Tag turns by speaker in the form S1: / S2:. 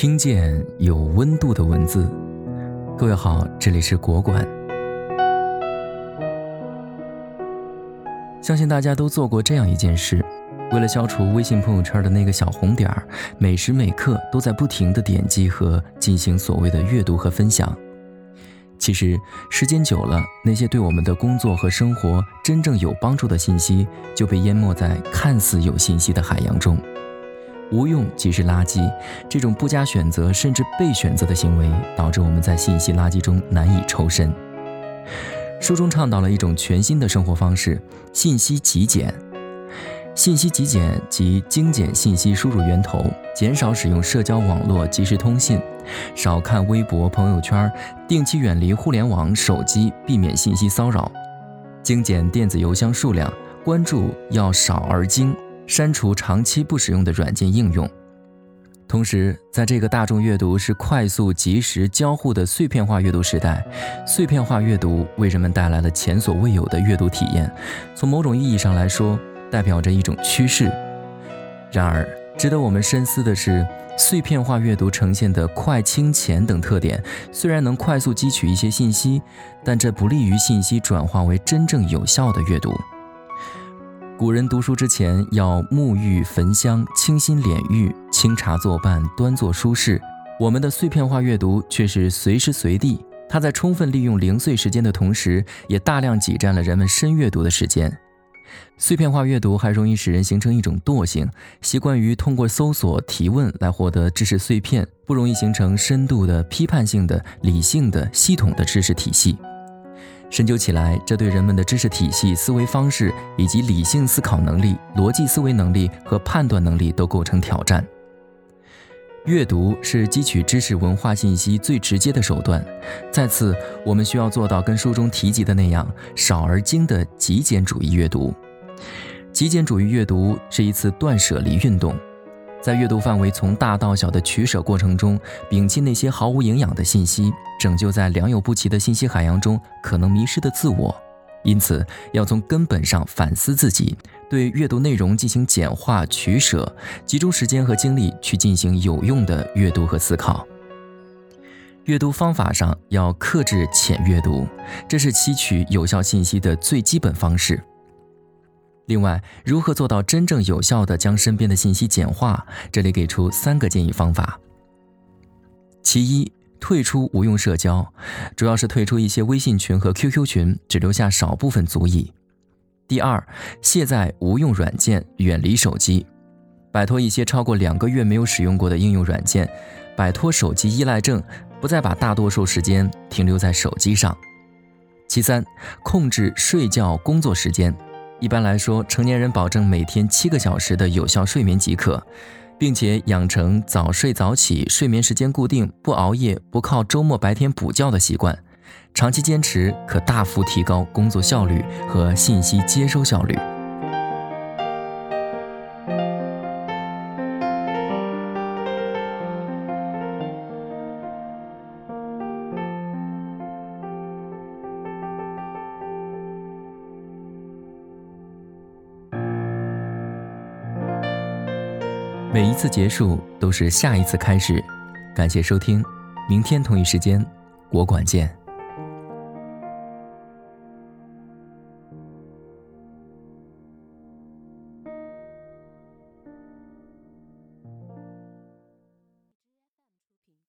S1: 听见有温度的文字。各位好，这里是国馆。相信大家都做过这样一件事：为了消除微信朋友圈的那个小红点儿，每时每刻都在不停的点击和进行所谓的阅读和分享。其实时间久了，那些对我们的工作和生活真正有帮助的信息，就被淹没在看似有信息的海洋中。无用即是垃圾，这种不加选择甚至被选择的行为，导致我们在信息垃圾中难以抽身。书中倡导了一种全新的生活方式——信息极简。信息极简即精简信息输入源头，减少使用社交网络即时通信，少看微博、朋友圈，定期远离互联网、手机，避免信息骚扰，精简电子邮箱数量，关注要少而精。删除长期不使用的软件应用，同时，在这个大众阅读是快速、及时、交互的碎片化阅读时代，碎片化阅读为人们带来了前所未有的阅读体验。从某种意义上来说，代表着一种趋势。然而，值得我们深思的是，碎片化阅读呈现的快、轻、浅等特点，虽然能快速汲取一些信息，但这不利于信息转化为真正有效的阅读。古人读书之前要沐浴焚香，清新脸玉，清茶作伴，端坐舒适。我们的碎片化阅读却是随时随地，它在充分利用零碎时间的同时，也大量挤占了人们深阅读的时间。碎片化阅读还容易使人形成一种惰性，习惯于通过搜索、提问来获得知识碎片，不容易形成深度的、批判性的、理性的、系统的知识体系。深究起来，这对人们的知识体系、思维方式以及理性思考能力、逻辑思维能力和判断能力都构成挑战。阅读是汲取知识文化信息最直接的手段。再次，我们需要做到跟书中提及的那样，少而精的极简主义阅读。极简主义阅读是一次断舍离运动。在阅读范围从大到小的取舍过程中，摒弃那些毫无营养的信息，拯救在良莠不齐的信息海洋中可能迷失的自我。因此，要从根本上反思自己，对阅读内容进行简化取舍，集中时间和精力去进行有用的阅读和思考。阅读方法上要克制浅阅读，这是吸取有效信息的最基本方式。另外，如何做到真正有效的将身边的信息简化？这里给出三个建议方法。其一，退出无用社交，主要是退出一些微信群和 QQ 群，只留下少部分足矣。第二，卸载无用软件，远离手机，摆脱一些超过两个月没有使用过的应用软件，摆脱手机依赖症，不再把大多数时间停留在手机上。其三，控制睡觉工作时间。一般来说，成年人保证每天七个小时的有效睡眠即可，并且养成早睡早起、睡眠时间固定、不熬夜、不靠周末白天补觉的习惯，长期坚持可大幅提高工作效率和信息接收效率。每一次结束都是下一次开始。感谢收听，明天同一时间，国馆见。